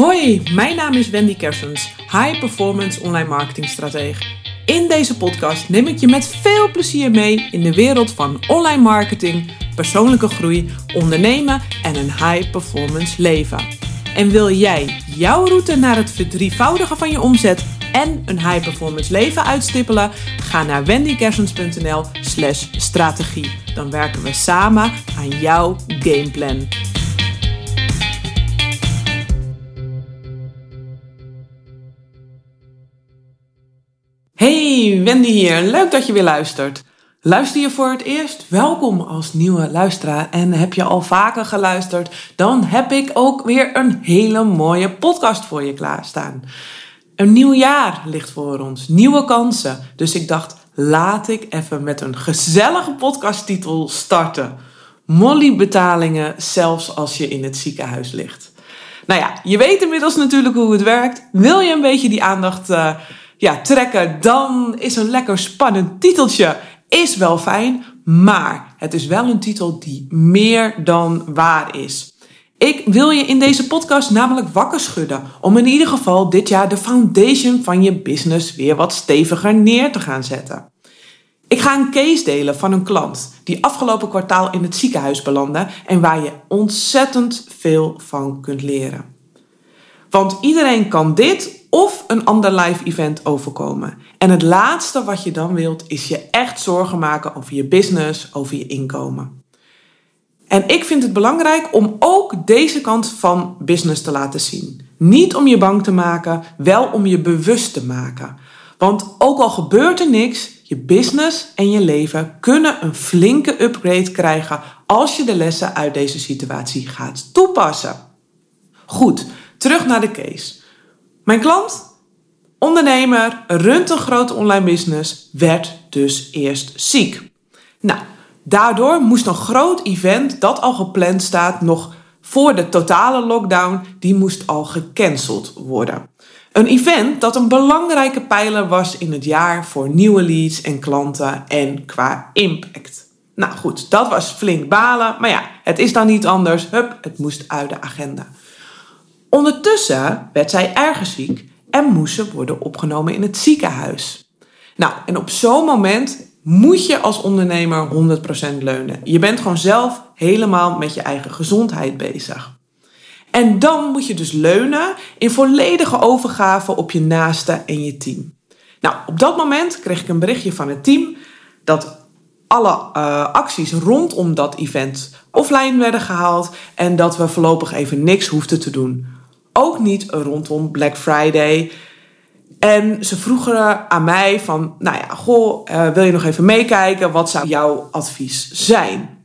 Hoi, mijn naam is Wendy Kersens, High Performance Online Marketing Stratege. In deze podcast neem ik je met veel plezier mee in de wereld van online marketing, persoonlijke groei, ondernemen en een high performance leven. En wil jij jouw route naar het verdrievoudigen van je omzet en een high performance leven uitstippelen? Ga naar wendykersens.nl/slash strategie. Dan werken we samen aan jouw gameplan. Wendy hier. Leuk dat je weer luistert. Luister je voor het eerst? Welkom als nieuwe luisteraar. En heb je al vaker geluisterd? Dan heb ik ook weer een hele mooie podcast voor je klaarstaan. Een nieuw jaar ligt voor ons, nieuwe kansen. Dus ik dacht, laat ik even met een gezellige podcasttitel starten. Molly-betalingen, zelfs als je in het ziekenhuis ligt. Nou ja, je weet inmiddels natuurlijk hoe het werkt. Wil je een beetje die aandacht uh, ja, trekken, dan is een lekker spannend titeltje is wel fijn, maar het is wel een titel die meer dan waar is. Ik wil je in deze podcast namelijk wakker schudden om in ieder geval dit jaar de foundation van je business weer wat steviger neer te gaan zetten. Ik ga een case delen van een klant die afgelopen kwartaal in het ziekenhuis belandde en waar je ontzettend veel van kunt leren. Want iedereen kan dit of een ander live event overkomen. En het laatste wat je dan wilt is je echt zorgen maken over je business, over je inkomen. En ik vind het belangrijk om ook deze kant van business te laten zien. Niet om je bang te maken, wel om je bewust te maken. Want ook al gebeurt er niks, je business en je leven kunnen een flinke upgrade krijgen als je de lessen uit deze situatie gaat toepassen. Goed, terug naar de case. Mijn klant, ondernemer, runt een grote online business, werd dus eerst ziek. Nou, daardoor moest een groot event dat al gepland staat nog voor de totale lockdown, die moest al gecanceld worden. Een event dat een belangrijke pijler was in het jaar voor nieuwe leads en klanten en qua impact. Nou goed, dat was flink balen, maar ja, het is dan niet anders. Hup, het moest uit de agenda. Ondertussen werd zij erg ziek en moest ze worden opgenomen in het ziekenhuis. Nou, en op zo'n moment moet je als ondernemer 100% leunen. Je bent gewoon zelf helemaal met je eigen gezondheid bezig. En dan moet je dus leunen in volledige overgave op je naaste en je team. Nou, op dat moment kreeg ik een berichtje van het team dat alle uh, acties rondom dat event offline werden gehaald en dat we voorlopig even niks hoefden te doen. Ook niet rondom Black Friday. En ze vroegen aan mij van, nou ja, goh, uh, wil je nog even meekijken? Wat zou jouw advies zijn?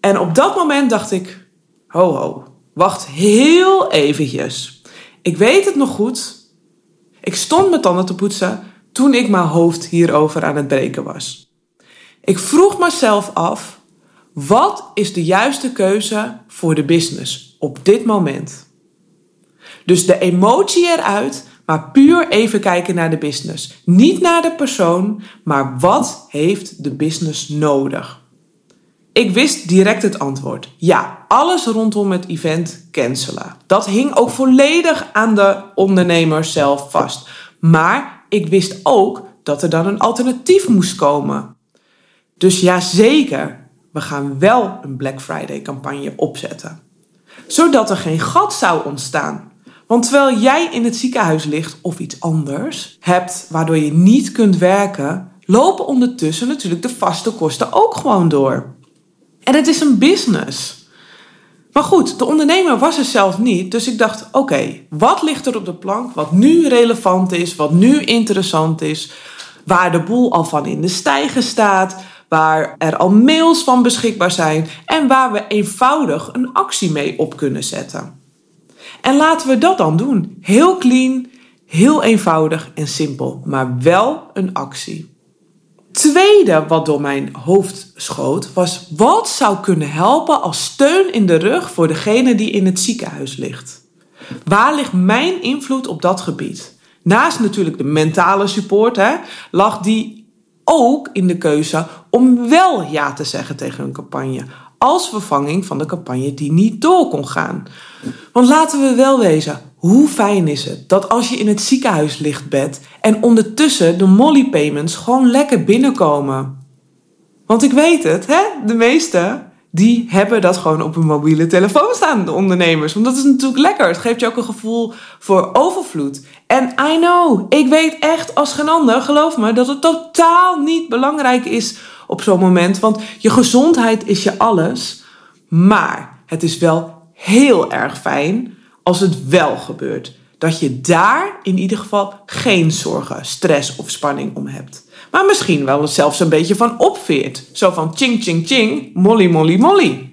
En op dat moment dacht ik, ho ho, wacht heel eventjes. Ik weet het nog goed. Ik stond mijn tanden te poetsen toen ik mijn hoofd hierover aan het breken was. Ik vroeg mezelf af, wat is de juiste keuze voor de business op dit moment? Dus de emotie eruit, maar puur even kijken naar de business. Niet naar de persoon, maar wat heeft de business nodig? Ik wist direct het antwoord. Ja, alles rondom het event cancelen. Dat hing ook volledig aan de ondernemer zelf vast. Maar ik wist ook dat er dan een alternatief moest komen. Dus ja, zeker, we gaan wel een Black Friday campagne opzetten. Zodat er geen gat zou ontstaan. Want terwijl jij in het ziekenhuis ligt of iets anders hebt waardoor je niet kunt werken, lopen ondertussen natuurlijk de vaste kosten ook gewoon door. En het is een business. Maar goed, de ondernemer was er zelf niet. Dus ik dacht: oké, wat ligt er op de plank wat nu relevant is, wat nu interessant is, waar de boel al van in de stijgen staat, waar er al mails van beschikbaar zijn en waar we eenvoudig een actie mee op kunnen zetten. En laten we dat dan doen. Heel clean, heel eenvoudig en simpel, maar wel een actie. Tweede wat door mijn hoofd schoot was wat zou kunnen helpen als steun in de rug voor degene die in het ziekenhuis ligt. Waar ligt mijn invloed op dat gebied? Naast natuurlijk de mentale support hè, lag die ook in de keuze om wel ja te zeggen tegen een campagne. Als vervanging van de campagne die niet door kon gaan. Want laten we wel wezen, hoe fijn is het dat als je in het ziekenhuis ligt bed en ondertussen de Molly payments gewoon lekker binnenkomen. Want ik weet het, hè? de meeste die hebben dat gewoon op hun mobiele telefoon staan, de ondernemers. Want dat is natuurlijk lekker. Het geeft je ook een gevoel voor overvloed. En I know, ik weet echt als geen ander, geloof me, dat het totaal niet belangrijk is op zo'n moment. Want je gezondheid is je alles. Maar het is wel heel erg fijn als het wel gebeurt. Dat je daar in ieder geval geen zorgen, stress of spanning om hebt. Maar misschien wel zelfs een beetje van opveert. Zo van ching ching ching, molly molly molly.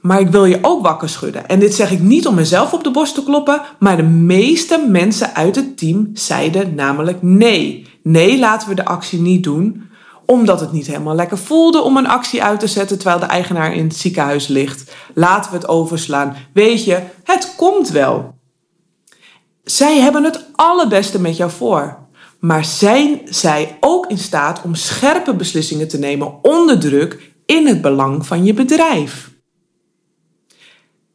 Maar ik wil je ook wakker schudden. En dit zeg ik niet om mezelf op de borst te kloppen, maar de meeste mensen uit het team zeiden namelijk nee. Nee, laten we de actie niet doen, omdat het niet helemaal lekker voelde om een actie uit te zetten terwijl de eigenaar in het ziekenhuis ligt. Laten we het overslaan. Weet je, het komt wel. Zij hebben het allerbeste met jou voor. Maar zijn zij ook in staat om scherpe beslissingen te nemen onder druk in het belang van je bedrijf?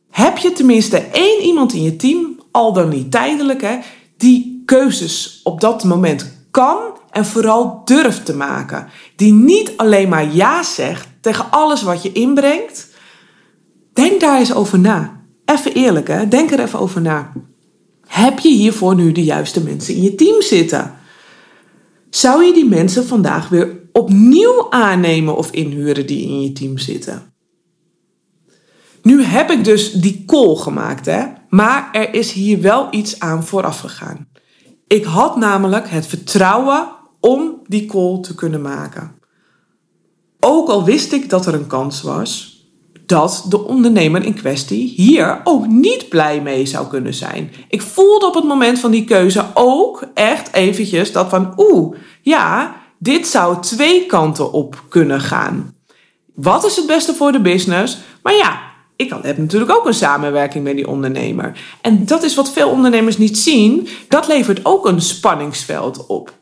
Heb je tenminste één iemand in je team, al dan niet tijdelijk, hè, die keuzes op dat moment kan en vooral durft te maken? Die niet alleen maar ja zegt tegen alles wat je inbrengt. Denk daar eens over na. Even eerlijk, hè? denk er even over na. Heb je hiervoor nu de juiste mensen in je team zitten? Zou je die mensen vandaag weer opnieuw aannemen of inhuren die in je team zitten? Nu heb ik dus die call gemaakt, hè? maar er is hier wel iets aan vooraf gegaan. Ik had namelijk het vertrouwen om die call te kunnen maken. Ook al wist ik dat er een kans was, dat de ondernemer in kwestie hier ook niet blij mee zou kunnen zijn. Ik voelde op het moment van die keuze ook echt eventjes dat van oeh, ja, dit zou twee kanten op kunnen gaan. Wat is het beste voor de business? Maar ja, ik heb natuurlijk ook een samenwerking met die ondernemer. En dat is wat veel ondernemers niet zien. Dat levert ook een spanningsveld op.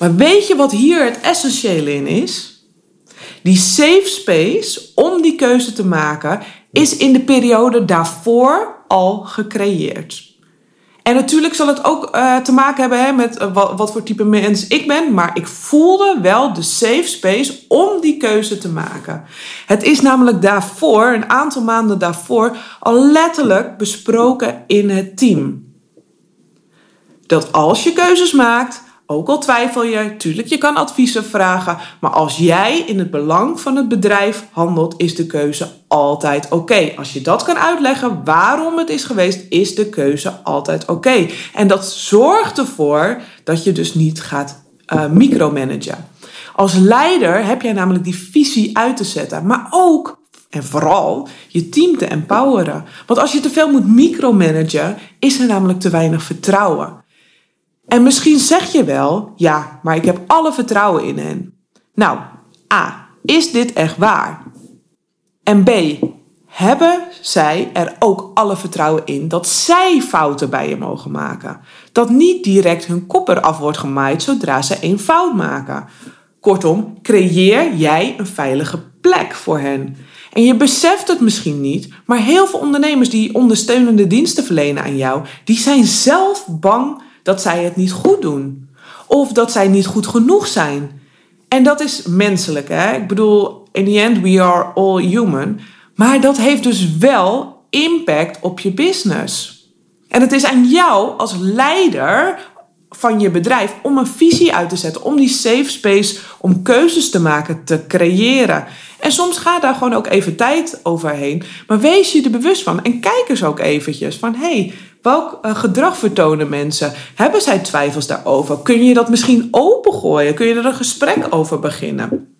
Maar weet je wat hier het essentiële in is? Die safe space om die keuze te maken is in de periode daarvoor al gecreëerd. En natuurlijk zal het ook uh, te maken hebben hè, met uh, wat, wat, voor type mens ik ben. Maar ik voelde wel de safe space om die keuze te maken. Het is namelijk daarvoor, een aantal maanden daarvoor, al letterlijk besproken in het team. Dat als je keuzes maakt, ook al twijfel je, tuurlijk, je kan adviezen vragen. Maar als jij in het belang van het bedrijf handelt, is de keuze altijd oké. Als je dat kan uitleggen waarom het is geweest, is de keuze altijd oké. En dat zorgt ervoor dat je dus niet gaat uh, micromanagen. Als leider heb jij namelijk die visie uit te zetten, maar ook en vooral je team te empoweren. Want als je te veel moet micromanagen, is er namelijk te weinig vertrouwen. En misschien zeg je wel, ja, maar ik heb alle vertrouwen in hen. Nou, A, is dit echt waar? En B, hebben zij er ook alle vertrouwen in dat zij fouten bij je mogen maken? Dat niet direct hun kop eraf wordt gemaaid zodra ze een fout maken. Kortom, creëer jij een veilige plek voor hen. En je beseft het misschien niet, maar heel veel ondernemers die ondersteunende diensten verlenen aan jou, die zijn zelf bang dat zij het niet goed doen. Of dat zij niet goed genoeg zijn. En dat is menselijk. Hè? Ik bedoel, in the end, we are all human. Maar dat heeft dus wel impact op je business. En het is aan jou als leider van je bedrijf om een visie uit te zetten, om die safe space, om keuzes te maken, te creëren. En soms gaat daar gewoon ook even tijd overheen. Maar wees je er bewust van en kijk eens ook eventjes van hey, welk uh, gedrag vertonen mensen? Hebben zij twijfels daarover? Kun je dat misschien opengooien? Kun je er een gesprek over beginnen?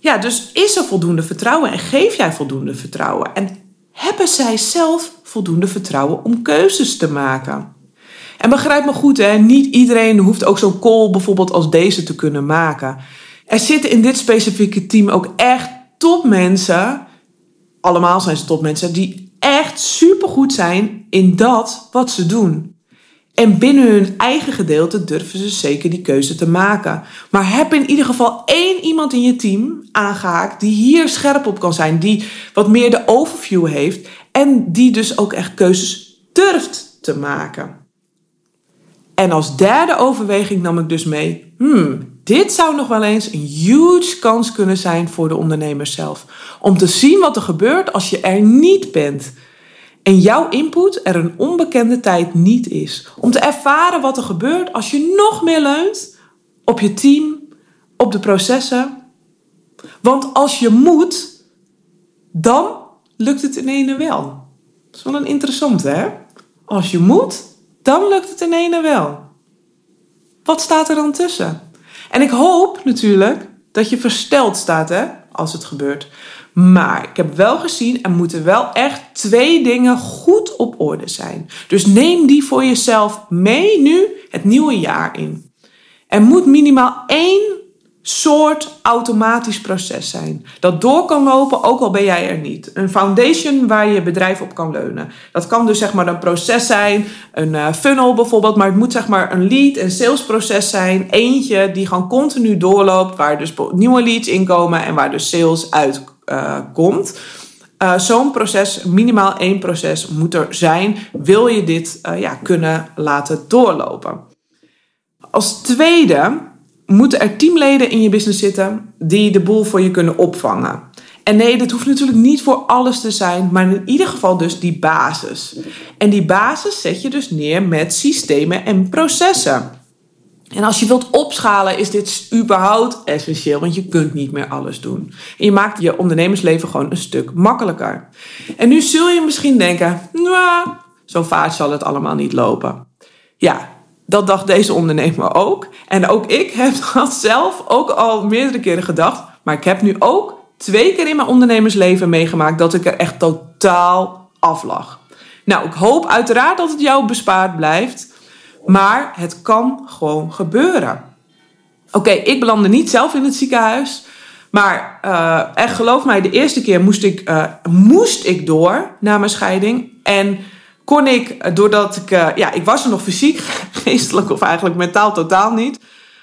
Ja, dus is er voldoende vertrouwen en geef jij voldoende vertrouwen? En hebben zij zelf voldoende vertrouwen om keuzes te maken? En begrijp me goed, hè, niet iedereen hoeft ook zo'n call bijvoorbeeld als deze te kunnen maken. Er zitten in dit specifieke team ook echt topmensen, allemaal zijn ze topmensen, die echt supergoed zijn in dat wat ze doen. En binnen hun eigen gedeelte durven ze zeker die keuze te maken. Maar heb in ieder geval één iemand in je team aangehaakt die hier scherp op kan zijn, die wat meer de overview heeft en die dus ook echt keuzes durft te maken. En als derde overweging nam ik dus mee, hmm, dit zou nog wel eens een huge kans kunnen zijn voor de ondernemer zelf. Om te zien wat er gebeurt als je er niet bent. En jouw input er een onbekende tijd niet is. Om te ervaren wat er gebeurt als je nog meer leunt op je team, op de processen. Want als je moet, dan lukt het in ene wel. Dat is wel een interessante, hè? Als je moet, dan lukt het in ene wel. Wat staat er dan tussen? En ik hoop natuurlijk dat je versteld staat hè, als het gebeurt. Maar ik heb wel gezien, er moeten wel echt twee dingen goed op orde zijn. Dus neem die voor jezelf mee nu het nieuwe jaar in. Er moet minimaal één soort automatisch proces zijn. Dat door kan lopen, ook al ben jij er niet. Een foundation waar je bedrijf op kan leunen. Dat kan dus zeg maar een proces zijn, een eh, funnel bijvoorbeeld, maar het moet zeg maar een lead- en salesproces zijn. Eentje die gewoon continu doorloopt, waar dus nieuwe leads inkomen en waar dus sales uitkomt. Uh, uh, Zo'n proces, minimaal één proces, moet er zijn. Wil je dit ja, kunnen laten doorlopen? Als tweede moeten er teamleden in je business zitten die de boel voor je kunnen opvangen. En nee, dat hoeft natuurlijk niet voor alles te zijn, maar in ieder geval dus die basis. En die basis zet je dus neer met systemen en processen. En als je wilt opschalen, is dit überhaupt essentieel, want je kunt niet meer alles doen. En je maakt je ondernemersleven gewoon een stuk makkelijker. En nu zul je misschien denken, nou, zo vaart zal het allemaal niet lopen. Ja, dat dacht deze ondernemer ook. En ook ik heb dat zelf ook al meerdere keren gedacht. Maar ik heb nu ook twee keer in mijn ondernemersleven meegemaakt dat ik er echt totaal af lag. Nou, ik hoop uiteraard dat het jou bespaard blijft. Maar het kan gewoon gebeuren. Oké, ik belandde niet zelf in het ziekenhuis. Maar uh, echt geloof mij, de eerste keer moest ik, uh, moest ik door na mijn scheiding. En kon ik, doordat ik, uh, ja, ik was er nog fysiek, geestelijk of eigenlijk mentaal totaal niet.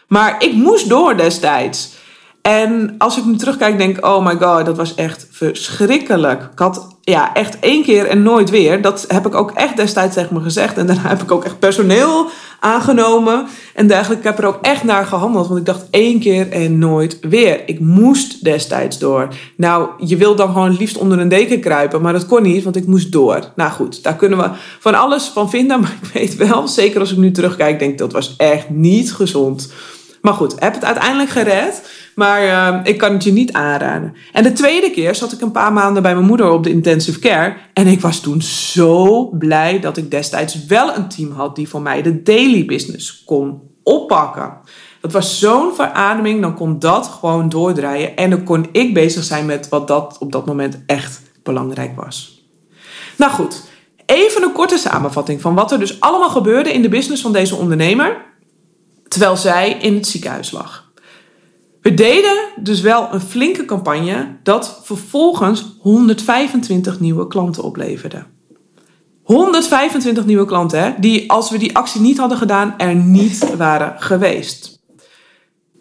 Maar ik moest door destijds. En als ik nu terugkijk, denk ik, oh my god, dat was echt verschrikkelijk. Ik had ja, echt één keer en nooit weer. Dat heb ik ook echt destijds tegen me gezegd. En daarna heb ik ook echt personeel aangenomen. En dergelijke. Ik heb er ook echt naar gehandeld. Want ik dacht één keer en nooit weer. Ik moest destijds door. Nou, je wil dan gewoon liefst onder een deken kruipen. Maar dat kon niet, want ik moest door. Nou goed, daar kunnen we van alles van vinden. Maar ik weet wel, zeker als ik nu terugkijk, denk ik dat was echt niet gezond. Maar goed, heb het uiteindelijk gered. Maar uh, ik kan het je niet aanraden. En de tweede keer zat ik een paar maanden bij mijn moeder op de intensive care. En ik was toen zo blij dat ik destijds wel een team had die voor mij de daily business kon oppakken. Dat was zo'n verademing, dan kon dat gewoon doordraaien. En dan kon ik bezig zijn met wat dat op dat moment echt belangrijk was. Nou goed, even een korte samenvatting van wat er dus allemaal gebeurde in de business van deze ondernemer. Terwijl zij in het ziekenhuis lag. We deden dus wel een flinke campagne dat vervolgens 125 nieuwe klanten opleverde. 125 nieuwe klanten, hè, die als we die actie niet hadden gedaan, er niet waren geweest.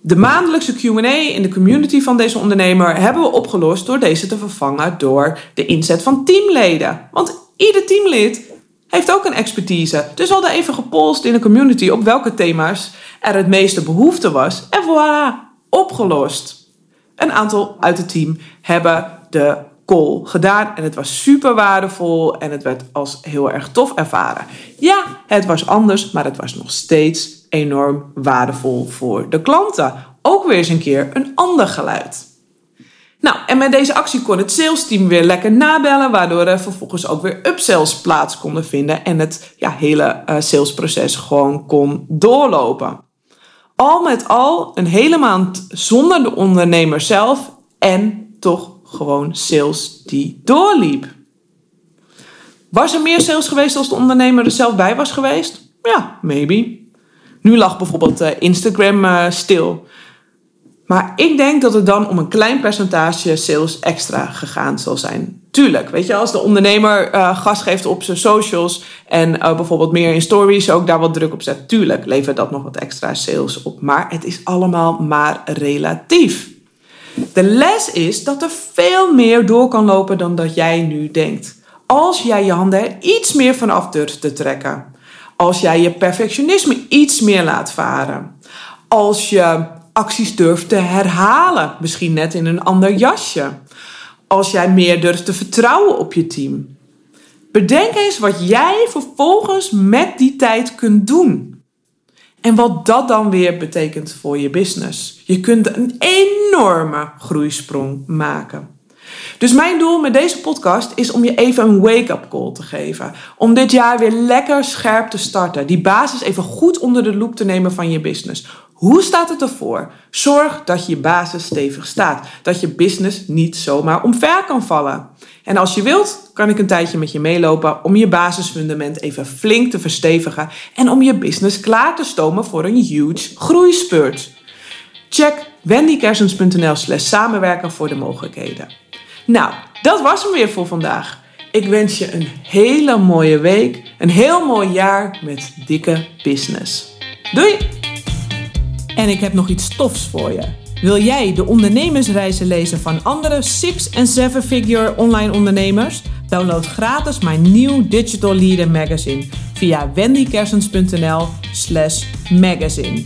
De maandelijkse QA in de community van deze ondernemer hebben we opgelost door deze te vervangen door de inzet van teamleden. Want ieder teamlid heeft ook een expertise. Dus we hadden even gepolst in de community op welke thema's er het meeste behoefte was. En voilà, opgelost. Een aantal uit het team hebben de call gedaan en het was super waardevol en het werd als heel erg tof ervaren. Ja, het was anders, maar het was nog steeds enorm waardevol voor de klanten. Ook weer eens een keer een ander geluid. Nou, en met deze actie kon het salesteam weer lekker nabellen, waardoor er vervolgens ook weer upsells plaats konden vinden en het ja, hele uh, salesproces gewoon kon doorlopen. Al met al een hele maand zonder de ondernemer zelf en toch gewoon sales die doorliep. Was er meer sales geweest als de ondernemer er zelf bij was geweest? Ja, maybe. Nu lag bijvoorbeeld uh, Instagram uh, stil. Maar ik denk dat het dan om een klein percentage sales extra gegaan zal zijn. Tuurlijk, weet je, als de ondernemer uh, gas geeft op zijn socials en uh, bijvoorbeeld meer in stories ook daar wat druk op zet, tuurlijk levert dat nog wat extra sales op. Maar het is allemaal maar relatief. De les is dat er veel meer door kan lopen dan dat jij nu denkt. Als jij je handen er iets meer vanaf durft te trekken. Als jij je perfectionisme iets meer laat varen. Als je acties durft te herhalen, misschien net in een ander jasje als jij meer durft te vertrouwen op je team. Bedenk eens wat jij vervolgens met die tijd kunt doen. En wat dat dan weer betekent voor je business. Je kunt een enorme groeisprong maken. Dus mijn doel met deze podcast is om je even een wake-up call te geven. Om dit jaar weer lekker scherp te starten. Die basis even goed onder de loep te nemen van je business. Hoe staat het ervoor? Zorg dat je basis stevig staat. Dat je business niet zomaar omver kan vallen. En als je wilt, kan ik een tijdje met je meelopen om je basisfundament even flink te verstevigen en om je business klaar te stomen voor een huge groeispurt. Check wendykersens.nl slash samenwerken voor de mogelijkheden. Nou, dat was hem weer voor vandaag. Ik wens je een hele mooie week, een heel mooi jaar met dikke business. Doei! En ik heb nog iets tofs voor je. Wil jij de ondernemersreizen lezen van andere 6- en 7-figure online ondernemers? Download gratis mijn nieuw Digital Leader magazine via wendykersens.nl slash magazine.